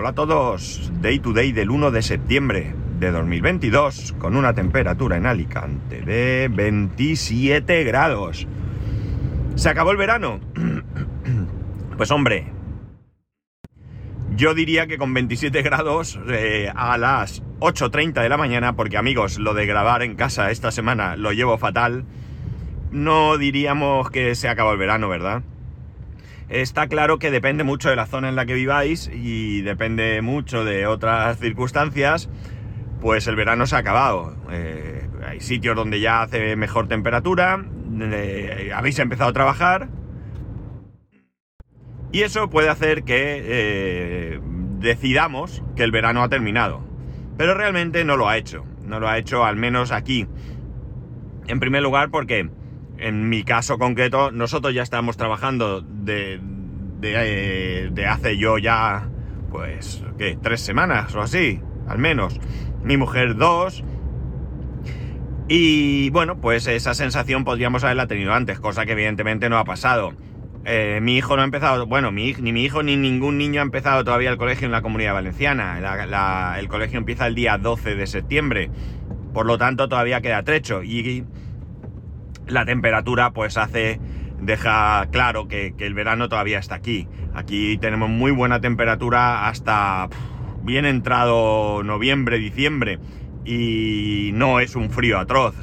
Hola a todos, Day to Day del 1 de septiembre de 2022 con una temperatura en Alicante de 27 grados. ¿Se acabó el verano? Pues hombre, yo diría que con 27 grados eh, a las 8.30 de la mañana, porque amigos, lo de grabar en casa esta semana lo llevo fatal, no diríamos que se acabó el verano, ¿verdad? Está claro que depende mucho de la zona en la que viváis y depende mucho de otras circunstancias, pues el verano se ha acabado. Eh, hay sitios donde ya hace mejor temperatura, eh, habéis empezado a trabajar y eso puede hacer que eh, decidamos que el verano ha terminado. Pero realmente no lo ha hecho. No lo ha hecho al menos aquí. En primer lugar porque en mi caso concreto nosotros ya estamos trabajando de, de, de hace yo ya pues ¿qué? tres semanas o así, al menos. Mi mujer dos. Y bueno, pues esa sensación podríamos haberla tenido antes, cosa que evidentemente no ha pasado. Eh, mi hijo no ha empezado, bueno, mi, ni mi hijo ni ningún niño ha empezado todavía el colegio en la comunidad valenciana. el colegio empieza el día 12 de septiembre, por lo tanto todavía queda trecho y la temperatura pues hace, deja claro que, el verano todavía está aquí. Aquí tenemos muy buena temperatura hasta bien entrado noviembre, diciembre y no es un frío atroz,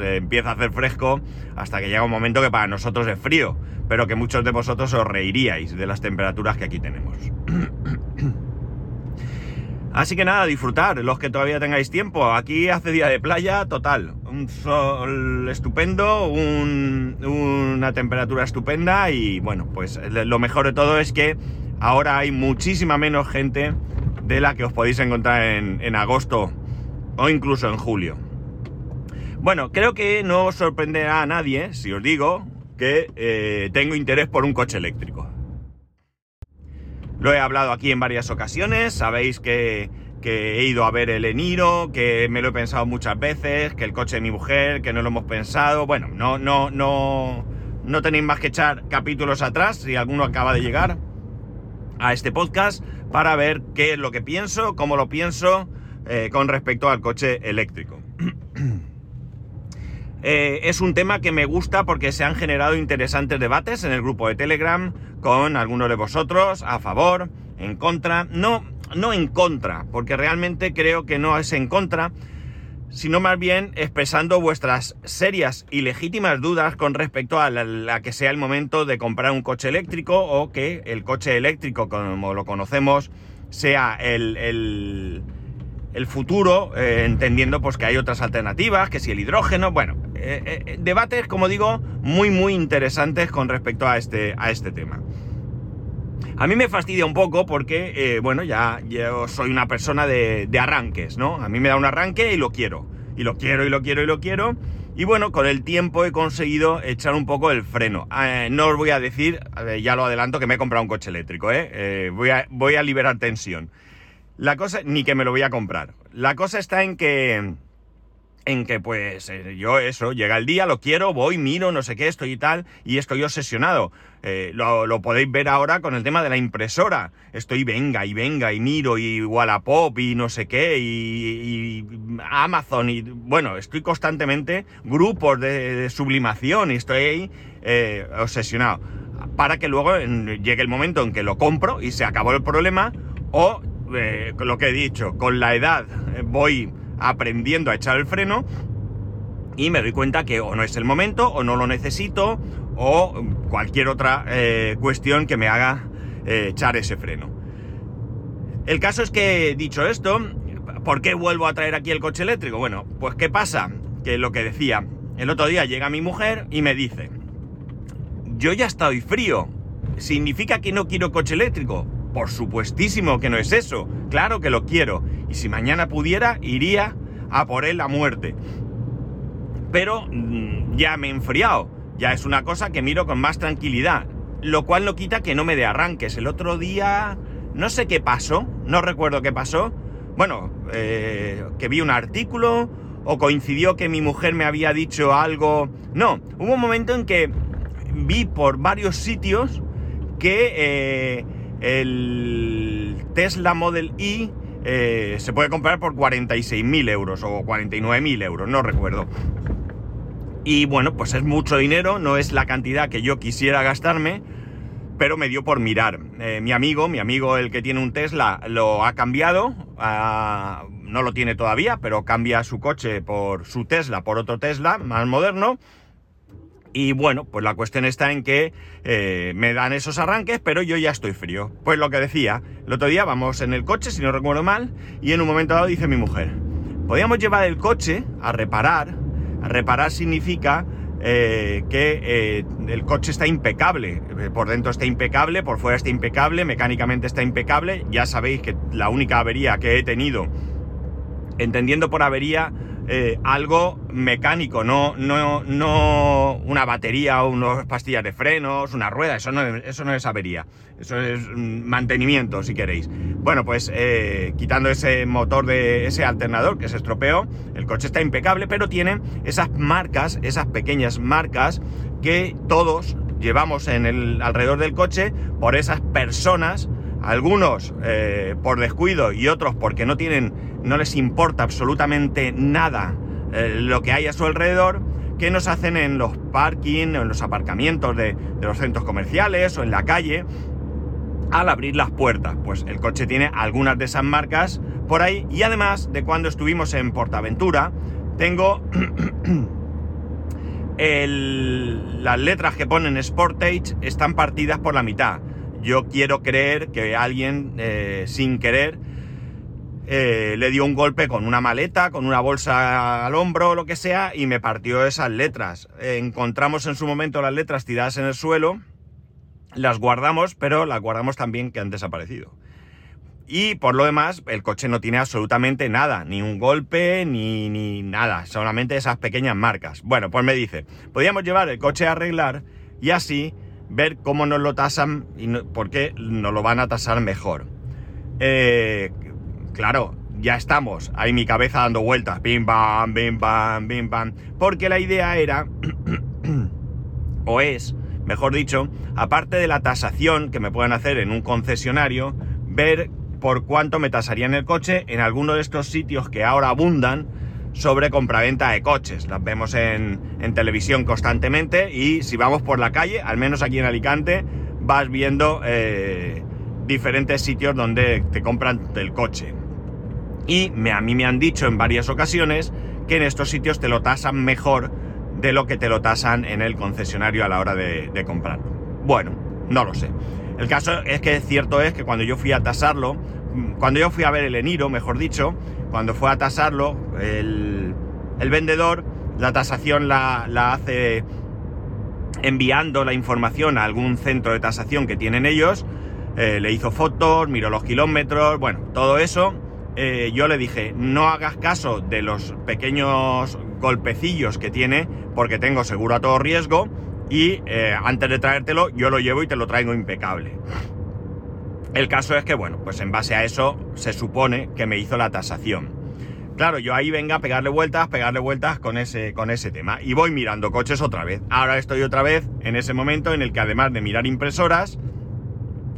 empieza a hacer fresco hasta que llega un momento que para nosotros es frío pero que muchos de vosotros os reiríais de las temperaturas que aquí tenemos. Así que nada, disfrutar, los que todavía tengáis tiempo. Aquí hace día de playa total. Un sol estupendo, una temperatura estupenda y bueno, pues lo mejor de todo es que ahora hay muchísima menos gente de la que os podéis encontrar en, agosto o incluso en julio. Bueno, creo que no os sorprenderá a nadie si os digo que eh, tengo interés por un coche eléctrico. Lo he hablado aquí en varias ocasiones, sabéis que, he ido a ver el Eniro, que me lo he pensado muchas veces, que el coche de mi mujer, que no lo hemos pensado. Bueno, no, no, no, no tenéis más que echar capítulos atrás si alguno acaba de llegar a este podcast para ver qué es lo que pienso, cómo lo pienso eh, con respecto al coche eléctrico. Eh, es un tema que me gusta porque se han generado interesantes debates en el grupo de Telegram con algunos de vosotros a favor, en contra. No, no en contra, porque realmente creo que no es en contra, sino más bien expresando vuestras serias y legítimas dudas con respecto a la, que sea el momento de comprar un coche eléctrico o que el coche eléctrico, como lo conocemos, sea el, el futuro, eh, entendiendo pues que hay otras alternativas, que si el hidrógeno, bueno, eh, eh, debates, como digo, muy muy interesantes con respecto a este, a este tema. A mí me fastidia un poco porque, bueno, ya yo soy una persona de, arranques, ¿no? A mí me da un arranque y lo quiero. Y lo quiero, y lo quiero, y lo quiero. Y bueno, con el tiempo he conseguido echar un poco el freno. no os voy a decir, ya lo adelanto, que me he comprado un coche eléctrico, ¿eh? voy, a, voy a liberar tensión. La cosa, ni que me lo voy a comprar. La cosa está en que, en que pues eh, yo eso, llega el día, lo quiero, voy, miro, no sé qué, estoy y tal, y estoy obsesionado. Eh, lo, podéis ver ahora con el tema de la impresora. Estoy venga y venga y miro y Wallapop y no sé qué y, Amazon y bueno, estoy constantemente grupos de, sublimación y estoy ahí eh, obsesionado. Para que luego llegue el momento en que lo compro y se acabó el problema o eh, lo que he dicho, con la edad eh, voy aprendiendo a echar el freno y me doy cuenta que o no es el momento, o no lo necesito, o cualquier otra eh, cuestión que me haga echar ese freno. El caso es que, dicho esto, ¿por qué vuelvo a traer aquí el coche eléctrico? Bueno, pues ¿qué pasa? Que lo que decía, el otro día llega mi mujer y me dice, yo ya estoy frío, ¿significa que no quiero coche eléctrico? Por supuestísimo que no es eso. Claro que lo quiero. Y si mañana pudiera, iría a por él a muerte. Pero mm, ya me he enfriado. Ya es una cosa que miro con más tranquilidad. Lo cual no quita que no me dé arranques. El otro día... No sé qué pasó. No recuerdo qué pasó. Bueno, eh, que vi un artículo o coincidió que mi mujer me había dicho algo. No, hubo un momento en que vi por varios sitios que eh, el Tesla Model Y eh, se puede comprar por 46.000 euros o 49.000 euros, no recuerdo. Y bueno, pues es mucho dinero, no es la cantidad que yo quisiera gastarme, pero me dio por mirar. Eh, mi amigo, mi amigo el que tiene un Tesla, lo ha cambiado, no lo tiene todavía, pero cambia su coche por su Tesla, por otro Tesla más moderno. Y bueno, pues la cuestión está en que eh, me dan esos arranques, pero yo ya estoy frío. Pues lo que decía, el otro día vamos en el coche, si no recuerdo mal, y en un momento dado dice mi mujer, podríamos llevar el coche a reparar. Reparar significa eh, que eh, el coche está impecable. Por dentro está impecable, por fuera está impecable, mecánicamente está impecable. Ya sabéis que la única avería que he tenido, entendiendo por avería, eh, algo mecánico, no, no, no una batería o unas pastillas de frenos, una rueda, eso no, eso no es avería, eso es mm, mantenimiento si queréis. Bueno, pues eh, quitando ese motor de ese alternador que se estropeó, el coche está impecable, pero tiene esas marcas, esas pequeñas marcas que todos llevamos en el alrededor del coche por esas personas algunos eh, por descuido y otros porque no tienen, no les importa absolutamente nada eh, lo que hay a su alrededor, que nos hacen en los parking o en los aparcamientos de, de los centros comerciales o en la calle al abrir las puertas. Pues el coche tiene algunas de esas marcas por ahí y además de cuando estuvimos en Portaventura, tengo el, las letras que ponen Sportage están partidas por la mitad yo quiero creer que alguien, eh, sin querer, eh, le dio un golpe con una maleta, con una bolsa al hombro o lo que sea, y me partió esas letras. encontramos en su momento las letras tiradas en el suelo, las guardamos, pero las guardamos también que han desaparecido. Y por lo demás, el coche no tiene absolutamente nada, ni un golpe, ni, ni nada, solamente esas pequeñas marcas. Bueno, pues me dice, podríamos llevar el coche a arreglar y así ver cómo nos lo tasan y por qué nos lo van a tasar mejor. Eh, claro, ya estamos, ahí mi cabeza dando vueltas, bim bam, bim bam, bim bam, porque la idea era, o es, mejor dicho, aparte de la tasación que me puedan hacer en un concesionario, ver por cuánto me tasarían el coche en alguno de estos sitios que ahora abundan, sobre compraventa de coches. Las vemos en, televisión constantemente y si vamos por la calle, al menos aquí en Alicante, vas viendo eh, diferentes sitios donde te compran el coche. Y a mí me han dicho en varias ocasiones que en estos sitios te lo tasan mejor de lo que te lo tasan en el concesionario a la hora de, de comprarlo. Bueno, no lo sé. El caso es que cierto es que cuando yo fui a tasarlo, cuando yo fui a ver el Eniro, mejor dicho, cuando fue a tasarlo, el, vendedor, la tasación la, hace enviando la información a algún centro de tasación que tienen ellos, eh, le hizo fotos, miró los kilómetros, bueno, todo eso. Eh, yo le dije, no hagas caso de los pequeños golpecillos que tiene, porque tengo seguro a todo riesgo, y eh, antes de traértelo, yo lo llevo y te lo traigo impecable. El caso es que, bueno, pues en base a eso se supone que me hizo la tasación. Claro, yo ahí venga a pegarle vueltas, pegarle vueltas con ese, con ese tema. Y voy mirando coches otra vez. Ahora estoy otra vez en ese momento en el que además de mirar impresoras,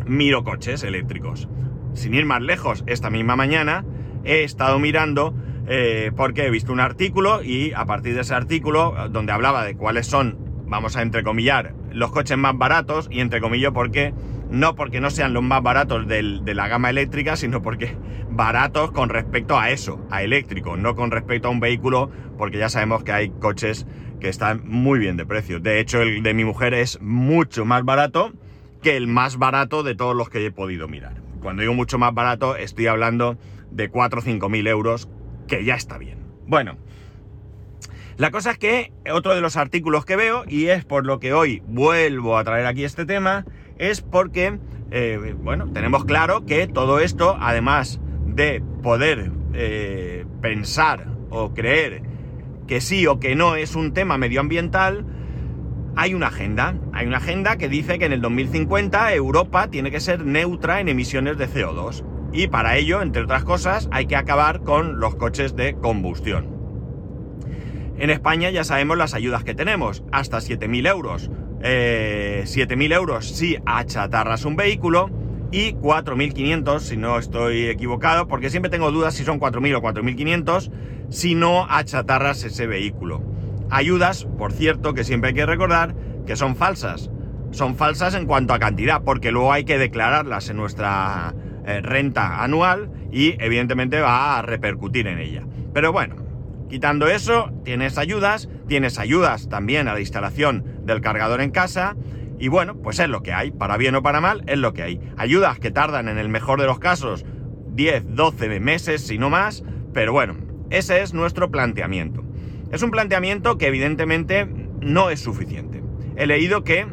miro coches eléctricos. Sin ir más lejos, esta misma mañana he estado mirando eh, porque he visto un artículo y a partir de ese artículo, donde hablaba de cuáles son, vamos a entrecomillar, los coches más baratos, y entrecomillo porque no porque no sean los más baratos de la gama eléctrica, sino porque baratos con respecto a eso, a eléctrico, no con respecto a un vehículo, porque ya sabemos que hay coches que están muy bien de precio. De hecho, el de mi mujer es mucho más barato que el más barato de todos los que he podido mirar. Cuando digo mucho más barato, estoy hablando de 4 o 5 mil euros, que ya está bien. Bueno, la cosa es que otro de los artículos que veo, y es por lo que hoy vuelvo a traer aquí este tema, es porque, eh, bueno, tenemos claro que todo esto, además de poder eh, pensar o creer que sí o que no es un tema medioambiental, hay una agenda. Hay una agenda que dice que en el 2050 Europa tiene que ser neutra en emisiones de CO2. Y para ello, entre otras cosas, hay que acabar con los coches de combustión. En España ya sabemos las ayudas que tenemos, hasta 7.000 euros eh, 7.000 euros si achatarras un vehículo y 4.500, si no estoy equivocado, porque siempre tengo dudas si son 4.000 o 4.500, si no achatarras ese vehículo. Ayudas, por cierto, que siempre hay que recordar que son falsas. Son falsas en cuanto a cantidad, porque luego hay que declararlas en nuestra eh, renta anual y evidentemente va a repercutir en ella. Pero bueno, quitando eso, tienes ayudas, tienes ayudas también a la instalación del cargador en casa y bueno, pues es lo que hay, para bien o para mal, es lo que hay. Ayudas que tardan en el mejor de los casos 10, 12 meses, si no más, pero bueno, ese es nuestro planteamiento. Es un planteamiento que evidentemente no es suficiente. He leído que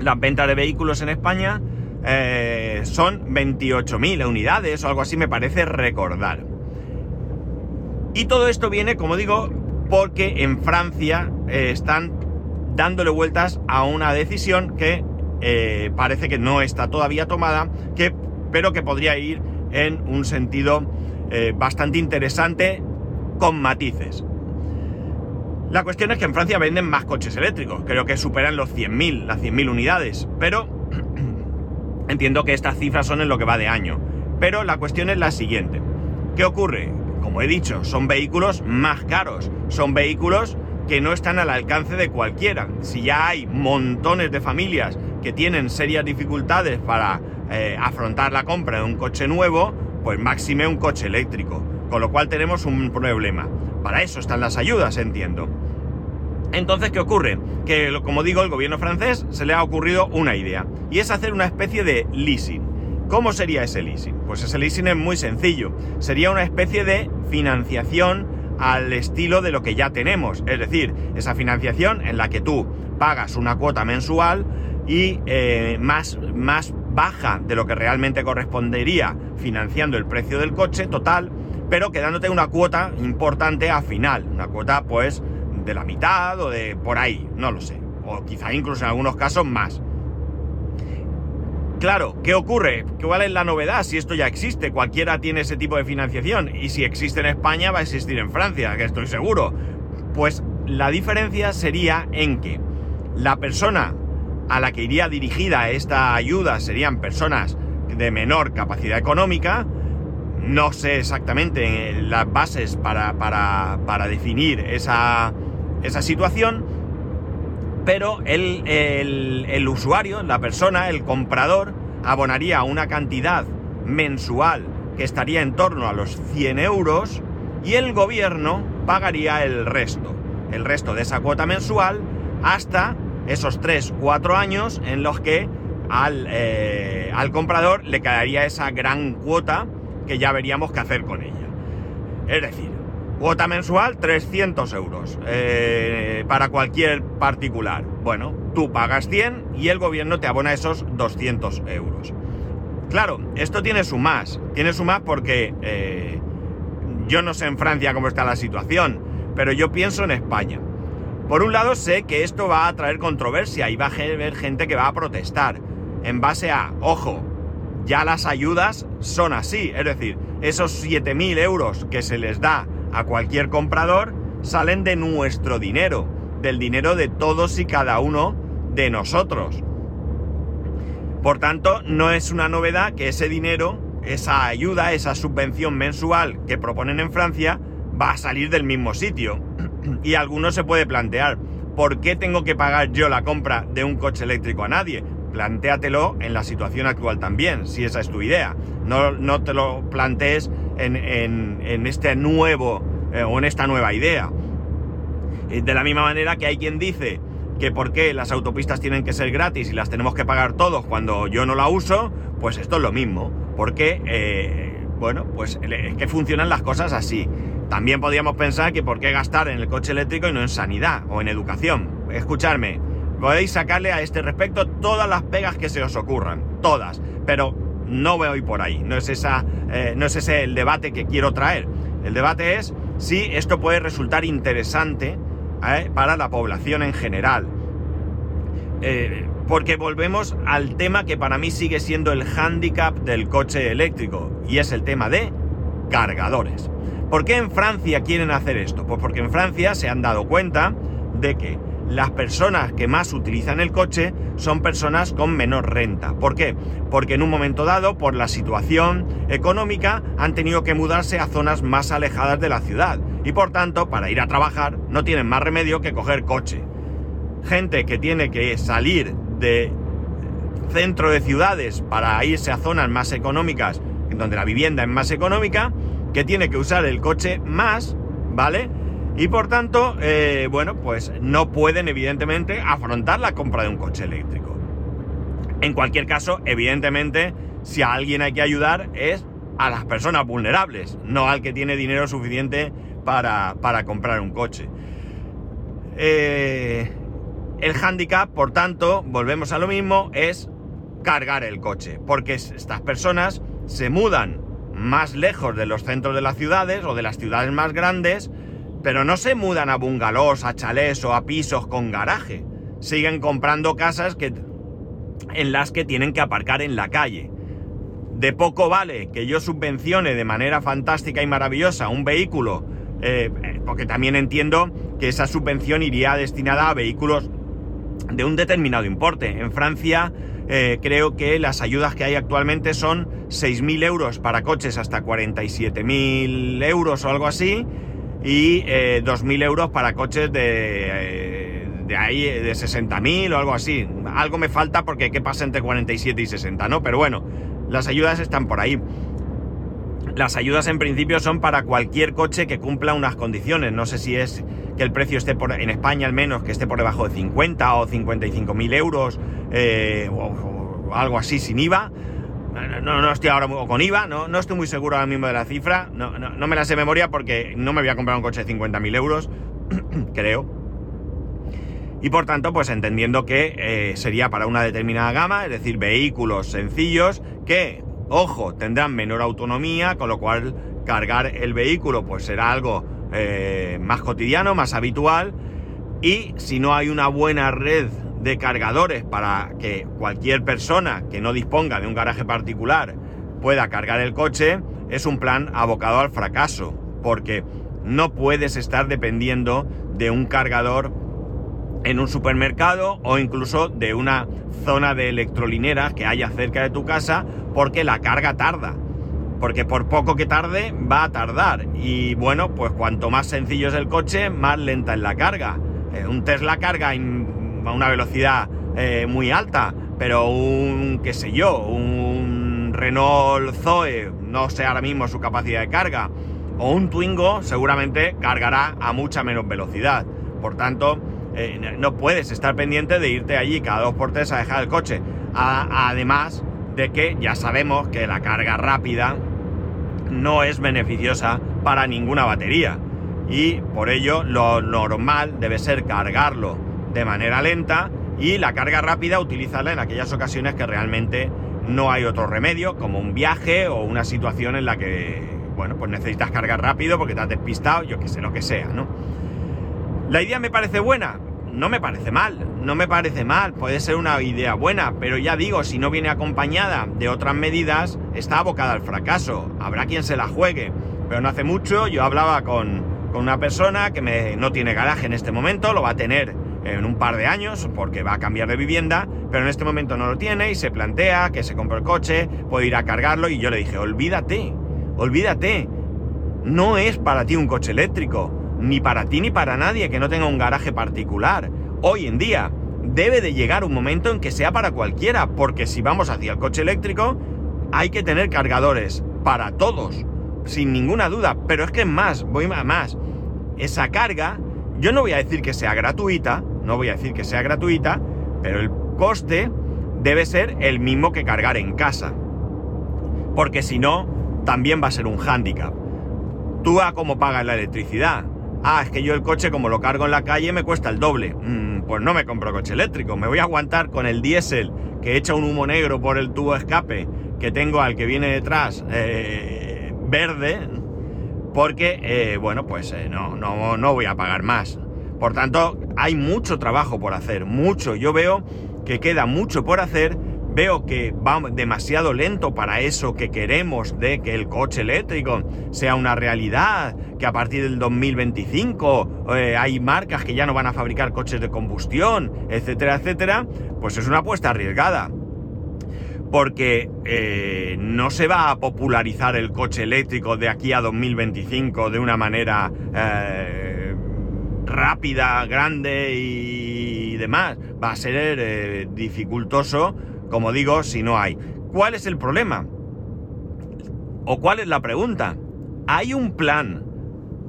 las ventas de vehículos en España eh, son 28.000 unidades o algo así, me parece recordar. Y todo esto viene, como digo, porque en Francia eh, están dándole vueltas a una decisión que eh, parece que no está todavía tomada, que, pero que podría ir en un sentido eh, bastante interesante con matices. La cuestión es que en Francia venden más coches eléctricos, creo que superan los 100.000, las 100.000 unidades, pero entiendo que estas cifras son en lo que va de año. Pero la cuestión es la siguiente. ¿Qué ocurre? Como he dicho, son vehículos más caros, son vehículos que no están al alcance de cualquiera. Si ya hay montones de familias que tienen serias dificultades para eh, afrontar la compra de un coche nuevo, pues máxime un coche eléctrico. Con lo cual tenemos un problema. Para eso están las ayudas, entiendo. Entonces, ¿qué ocurre? Que, como digo, el gobierno francés se le ha ocurrido una idea. Y es hacer una especie de leasing. ¿Cómo sería ese leasing? Pues ese leasing es muy sencillo. Sería una especie de financiación al estilo de lo que ya tenemos. Es decir, esa financiación en la que tú pagas una cuota mensual y eh, más, más baja de lo que realmente correspondería financiando el precio del coche total, pero quedándote una cuota importante a final. Una cuota pues de la mitad o de por ahí, no lo sé. O quizá incluso en algunos casos más. Claro, ¿qué ocurre? ¿Cuál es la novedad si esto ya existe? Cualquiera tiene ese tipo de financiación y si existe en España va a existir en Francia, que estoy seguro. Pues la diferencia sería en que la persona a la que iría dirigida esta ayuda serían personas de menor capacidad económica. No sé exactamente las bases para, para, definir esa, esa situación, pero el, usuario, la persona, el comprador, abonaría una cantidad mensual que estaría en torno a los 100 euros y el gobierno pagaría el resto, el resto de esa cuota mensual hasta esos 3-4 años en los que al, eh, al comprador le quedaría esa gran cuota que ya veríamos qué hacer con ella. Es decir, Cuota mensual 300 euros eh, para cualquier particular. Bueno, tú pagas 100 y el gobierno te abona esos 200 euros. Claro, esto tiene su más. Tiene su más porque eh, yo no sé en Francia cómo está la situación, pero yo pienso en España. Por un lado sé que esto va a traer controversia y va a haber gente que va a protestar en base a, ojo, ya las ayudas son así, es decir, esos 7.000 euros que se les da a cualquier comprador salen de nuestro dinero, del dinero de todos y cada uno de nosotros. Por tanto, no es una novedad que ese dinero, esa ayuda, esa subvención mensual que proponen en Francia, va a salir del mismo sitio. Y alguno se puede plantear, ¿por qué tengo que pagar yo la compra de un coche eléctrico a nadie? Plantéatelo en la situación actual también, si esa es tu idea. No, no te lo plantees en, este nuevo eh, o en esta nueva idea. De la misma manera que hay quien dice que por qué las autopistas tienen que ser gratis y las tenemos que pagar todos cuando yo no la uso, pues esto es lo mismo. Porque, eh, bueno, pues es que funcionan las cosas así. También podríamos pensar que por qué gastar en el coche eléctrico y no en sanidad o en educación. Escucharme, podéis sacarle a este respecto todas las pegas que se os ocurran, todas. Pero no voy por ahí, no es, esa, eh, no es ese el debate que quiero traer. El debate es si esto puede resultar interesante eh, para la población en general. Eh, porque volvemos al tema que para mí sigue siendo el hándicap del coche eléctrico, y es el tema de cargadores. ¿Por qué en Francia quieren hacer esto? Pues porque en Francia se han dado cuenta de que las personas que más utilizan el coche son personas con menor renta. ¿Por qué? Porque en un momento dado, por la situación económica, han tenido que mudarse a zonas más alejadas de la ciudad y por tanto, para ir a trabajar, no tienen más remedio que coger coche. Gente que tiene que salir de centro de ciudades para irse a zonas más económicas, donde la vivienda es más económica, que tiene que usar el coche más, ¿vale? Y por tanto, eh, bueno, pues no pueden evidentemente afrontar la compra de un coche eléctrico. En cualquier caso, evidentemente, si a alguien hay que ayudar es a las personas vulnerables, no al que tiene dinero suficiente para, para comprar un coche. Eh, el hándicap, por tanto, volvemos a lo mismo, es cargar el coche, porque estas personas se mudan más lejos de los centros de las ciudades o de las ciudades más grandes, pero no se mudan a bungalows, a chalés o a pisos con garaje. Siguen comprando casas que, en las que tienen que aparcar en la calle. De poco vale que yo subvencione de manera fantástica y maravillosa un vehículo, eh, porque también entiendo que esa subvención iría destinada a vehículos de un determinado importe. En Francia eh, creo que las ayudas que hay actualmente son 6.000 euros para coches hasta 47.000 euros o algo así y eh, 2.000 euros para coches de, eh, de ahí de 60.000 o algo así. Algo me falta porque ¿qué pasa entre 47 y 60, ¿no? Pero bueno, las ayudas están por ahí. Las ayudas en principio son para cualquier coche que cumpla unas condiciones. No sé si es que el precio esté por, en España al menos, que esté por debajo de 50 o 55 mil euros eh, o, algo así sin IVA. No, no estoy ahora con IVA, no, no, estoy muy seguro ahora mismo de la cifra. No, no, no me la sé de memoria porque no me voy a comprar un coche de 50.000 euros, creo. Y por tanto, pues entendiendo que eh, sería para una determinada gama, es decir, vehículos sencillos que, ojo, tendrán menor autonomía, con lo cual cargar el vehículo pues será algo eh, más cotidiano, más habitual. Y si no hay una buena red de cargadores para que cualquier persona que no disponga de un garaje particular pueda cargar el coche, es un plan abocado al fracaso, porque no puedes estar dependiendo de un cargador en un supermercado o incluso de una zona de electrolineras que haya cerca de tu casa porque la carga tarda. Porque por poco que tarde va a tardar. Y bueno, pues cuanto más sencillo es el coche, más lenta es la carga. Eh, un Tesla carga a una velocidad eh, muy alta, pero un, qué sé yo, un Renault Zoe, no sé ahora mismo su capacidad de carga, o un Twingo seguramente cargará a mucha menos velocidad. Por tanto, eh, no puedes estar pendiente de irte allí cada dos por tres a dejar el coche. Además de que ya sabemos que la carga rápida no es beneficiosa para ninguna batería. Y por ello lo normal debe ser cargarlo de manera lenta y la carga rápida utilizarla en aquellas ocasiones que realmente no hay otro remedio, como un viaje o una situación en la que, bueno, pues necesitas cargar rápido porque te has despistado, yo que sé, lo que sea, ¿no? ¿La idea me parece buena? No me parece mal, no me parece mal, puede ser una idea buena, pero ya digo, si no viene acompañada de otras medidas, está abocada al fracaso. Habrá quien se la juegue. Pero no hace mucho yo hablaba con, con una persona que me, no tiene garaje en este momento, lo va a tener en un par de años porque va a cambiar de vivienda, pero en este momento no lo tiene y se plantea que se compra el coche, puede ir a cargarlo y yo le dije, olvídate, olvídate, no es para ti un coche eléctrico, ni para ti ni para nadie que no tenga un garaje particular. Hoy en día debe de llegar un momento en que sea para cualquiera, porque si vamos hacia el coche eléctrico hay que tener cargadores para todos, sin ninguna duda, pero es que más, voy a más, esa carga, yo no voy a decir que sea gratuita, no voy a decir que sea gratuita, pero el coste debe ser el mismo que cargar en casa. Porque si no, también va a ser un hándicap. ¿Tú a cómo pagas la electricidad? Ah, es que yo el coche como lo cargo en la calle me cuesta el doble. Mm, pues no me compro coche eléctrico, me voy a aguantar con el diésel que echa un humo negro por el tubo escape que tengo al que viene detrás eh, verde, porque, eh, bueno, pues eh, no, no, no voy a pagar más. Por tanto, hay mucho trabajo por hacer, mucho. Yo veo que queda mucho por hacer veo que va demasiado lento para eso que queremos de que el coche eléctrico sea una realidad, que a partir del 2025 eh, hay marcas que ya no van a fabricar coches de combustión, etcétera, etcétera, pues es una apuesta arriesgada. Porque eh, no se va a popularizar el coche eléctrico de aquí a 2025 de una manera eh, rápida, grande y demás. Va a ser dificultoso como digo, si no hay. ¿Cuál es el problema? ¿O cuál es la pregunta? ¿Hay un plan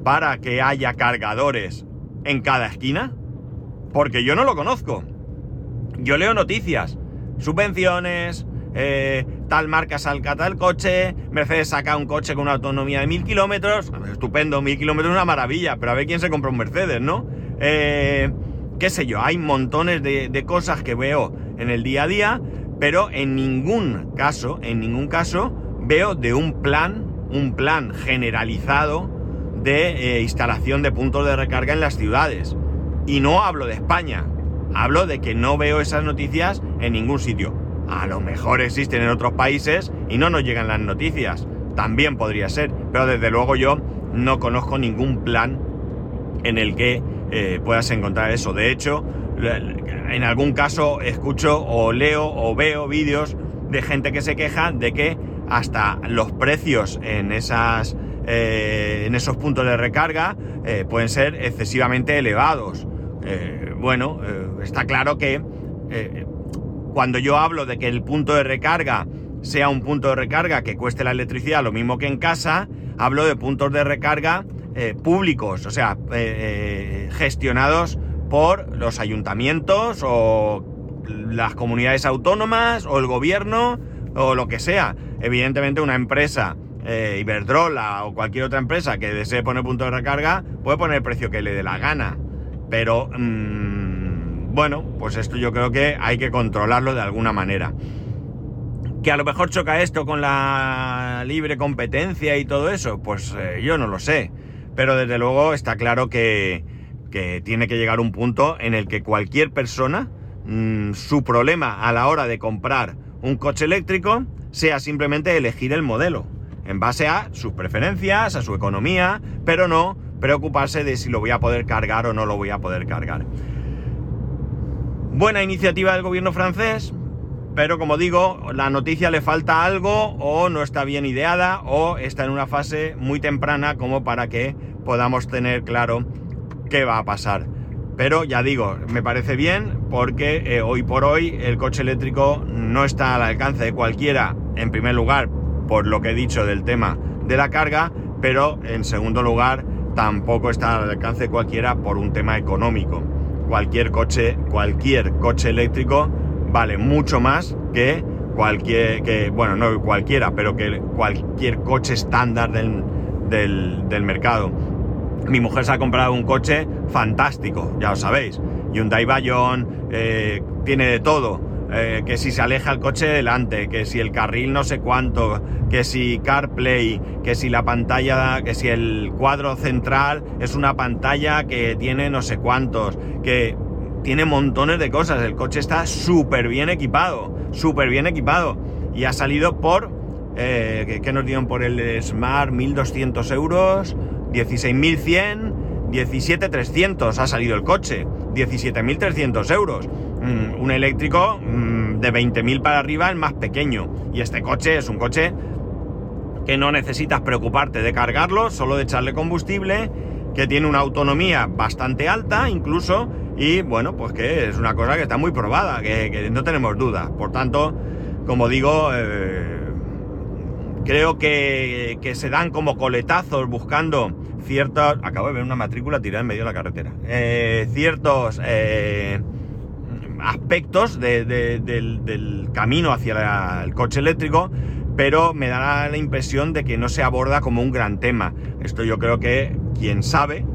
para que haya cargadores en cada esquina? Porque yo no lo conozco. Yo leo noticias, subvenciones, eh, tal marca salca tal coche, Mercedes saca un coche con una autonomía de mil kilómetros, estupendo, mil kilómetros es una maravilla, pero a ver quién se compra un Mercedes, ¿no? Eh, qué sé yo, hay montones de, cosas que veo en el día a día pero en ningún caso, en ningún caso veo de un plan, un plan generalizado de eh, instalación de puntos de recarga en las ciudades. Y no hablo de España, hablo de que no veo esas noticias en ningún sitio. A lo mejor existen en otros países y no nos llegan las noticias. También podría ser, pero desde luego yo no conozco ningún plan en el que eh, puedas encontrar eso. De hecho, en algún caso escucho o leo o veo vídeos de gente que se queja de que hasta los precios en esas eh, en esos puntos de recarga eh, pueden ser excesivamente elevados. Bueno, está claro que cuando yo hablo de que el punto de recarga sea un punto de recarga que cueste la electricidad lo mismo que en casa, hablo de puntos de recarga públicos, o sea, gestionados por los ayuntamientos o las comunidades autónomas o el gobierno o lo que sea. Evidentemente una empresa, eh, Iberdrola o cualquier otra empresa que desee poner punto de recarga puede poner el precio que le dé la gana. Pero, mm, bueno, pues esto yo creo que hay que controlarlo de alguna manera. Que a lo mejor choca esto con la libre competencia y todo eso, pues eh, yo no lo sé. Pero desde luego está claro que, tiene que llegar un punto en el que cualquier persona, mm, su problema a la hora de comprar un coche eléctrico sea simplemente elegir el modelo, en base a sus preferencias, a su economía, pero no preocuparse de si lo voy a poder cargar o no lo voy a poder cargar. Buena iniciativa del gobierno francés, pero como digo, la noticia le falta algo o no está bien ideada o está en una fase muy temprana como para que podamos tener claro qué va a pasar. Pero ya digo, me parece bien porque eh, hoy por hoy el coche eléctrico no está al alcance de cualquiera, en primer lugar, por lo que he dicho del tema de la carga, pero en segundo lugar, tampoco está al alcance de cualquiera por un tema económico. Cualquier coche, cualquier coche eléctrico vale mucho más que cualquier, que, bueno, no cualquiera, pero que cualquier coche estándar del, del, del mercado. Mi mujer se ha comprado un coche fantástico, ya lo sabéis. Hyundai Bayon, eh, tiene de todo. Eh, que si se aleja el coche delante, que si el carril no sé cuánto, que si CarPlay, que si la pantalla, que si el cuadro central es una pantalla que tiene no sé cuántos, que tiene montones de cosas. El coche está súper bien equipado, súper bien equipado. Y ha salido por, eh, ¿qué nos dieron por el Smart? 1200 euros 16.100, 17.300 ha salido el coche, 17.300 euros. Un eléctrico mm, de 20.000 para arriba, el más pequeño. Y este coche es un coche que no necesitas preocuparte de cargarlo, solo de echarle combustible, que tiene una autonomía bastante alta incluso, y bueno, pues que es una cosa que está muy probada, que, no tenemos duda. Por tanto, como digo, eh, creo que, que, se dan como coletazos buscando ciertos... Acabo de ver una matrícula tirada en medio de la carretera. Eh, ciertos eh, aspectos del, camino hacia el coche eléctrico, pero me da la impresión de que no se aborda como un gran tema. Esto yo creo que quien sabe,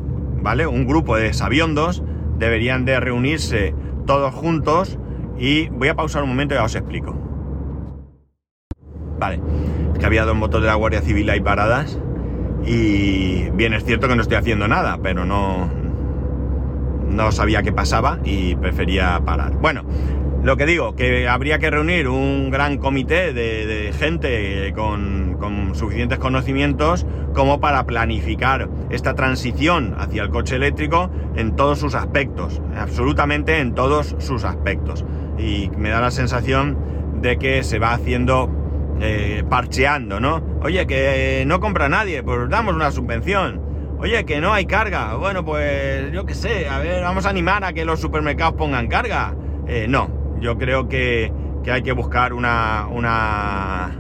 ¿vale? Un grupo de sabiondos deberían de reunirse todos juntos y voy a pausar un momento y ya os explico. Vale, es que había dos motos de la Guardia Civil ahí paradas y bien, es cierto que no estoy haciendo nada, pero no, no sabía qué pasaba y prefería parar. Bueno, Lo que digo, que habría que reunir un gran comité de, gente con, suficientes conocimientos como para planificar esta transición hacia el coche eléctrico en todos sus aspectos, absolutamente en todos sus aspectos. Y me da la sensación de que se va haciendo eh, parcheando, ¿no? Oye, que no compra nadie, pues damos una subvención. Oye, que no hay carga. Bueno, pues yo qué sé, a ver, vamos a animar a que los supermercados pongan carga. Eh, no, yo creo que, que, hay que buscar una, una,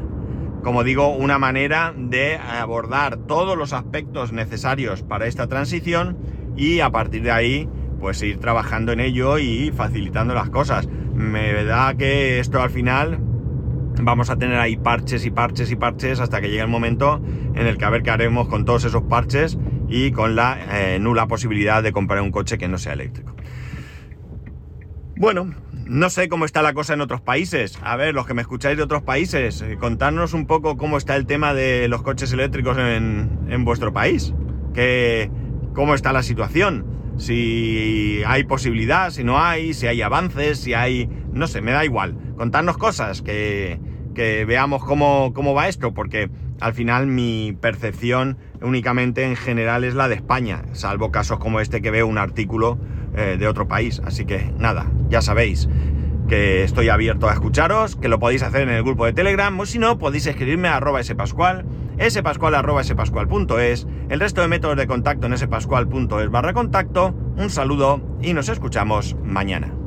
como digo, una manera de abordar todos los aspectos necesarios para esta transición y a partir de ahí, pues ir trabajando en ello y facilitando las cosas. Me da que esto al final vamos a tener ahí parches y parches y parches hasta que llegue el momento en el que a ver qué haremos con todos esos parches y con la eh, nula posibilidad de comprar un coche que no sea eléctrico. Bueno, no sé cómo está la cosa en otros países. A ver, los que me escucháis de otros países, eh, contadnos un poco cómo está el tema de los coches eléctricos en, en vuestro país. Que, ¿Cómo está la situación? Si hay posibilidad, si no hay, si hay avances, si hay... No sé, me da igual. Contadnos cosas que, que veamos cómo, cómo va esto, porque al final mi percepción únicamente en general es la de España, salvo casos como este que veo un artículo eh, de otro país. Así que nada, ya sabéis que estoy abierto a escucharos, que lo podéis hacer en el grupo de Telegram, o si no, podéis escribirme a arroba spascual, spascual arroba el resto de métodos de contacto en spascual.es barra contacto, un saludo y nos escuchamos mañana.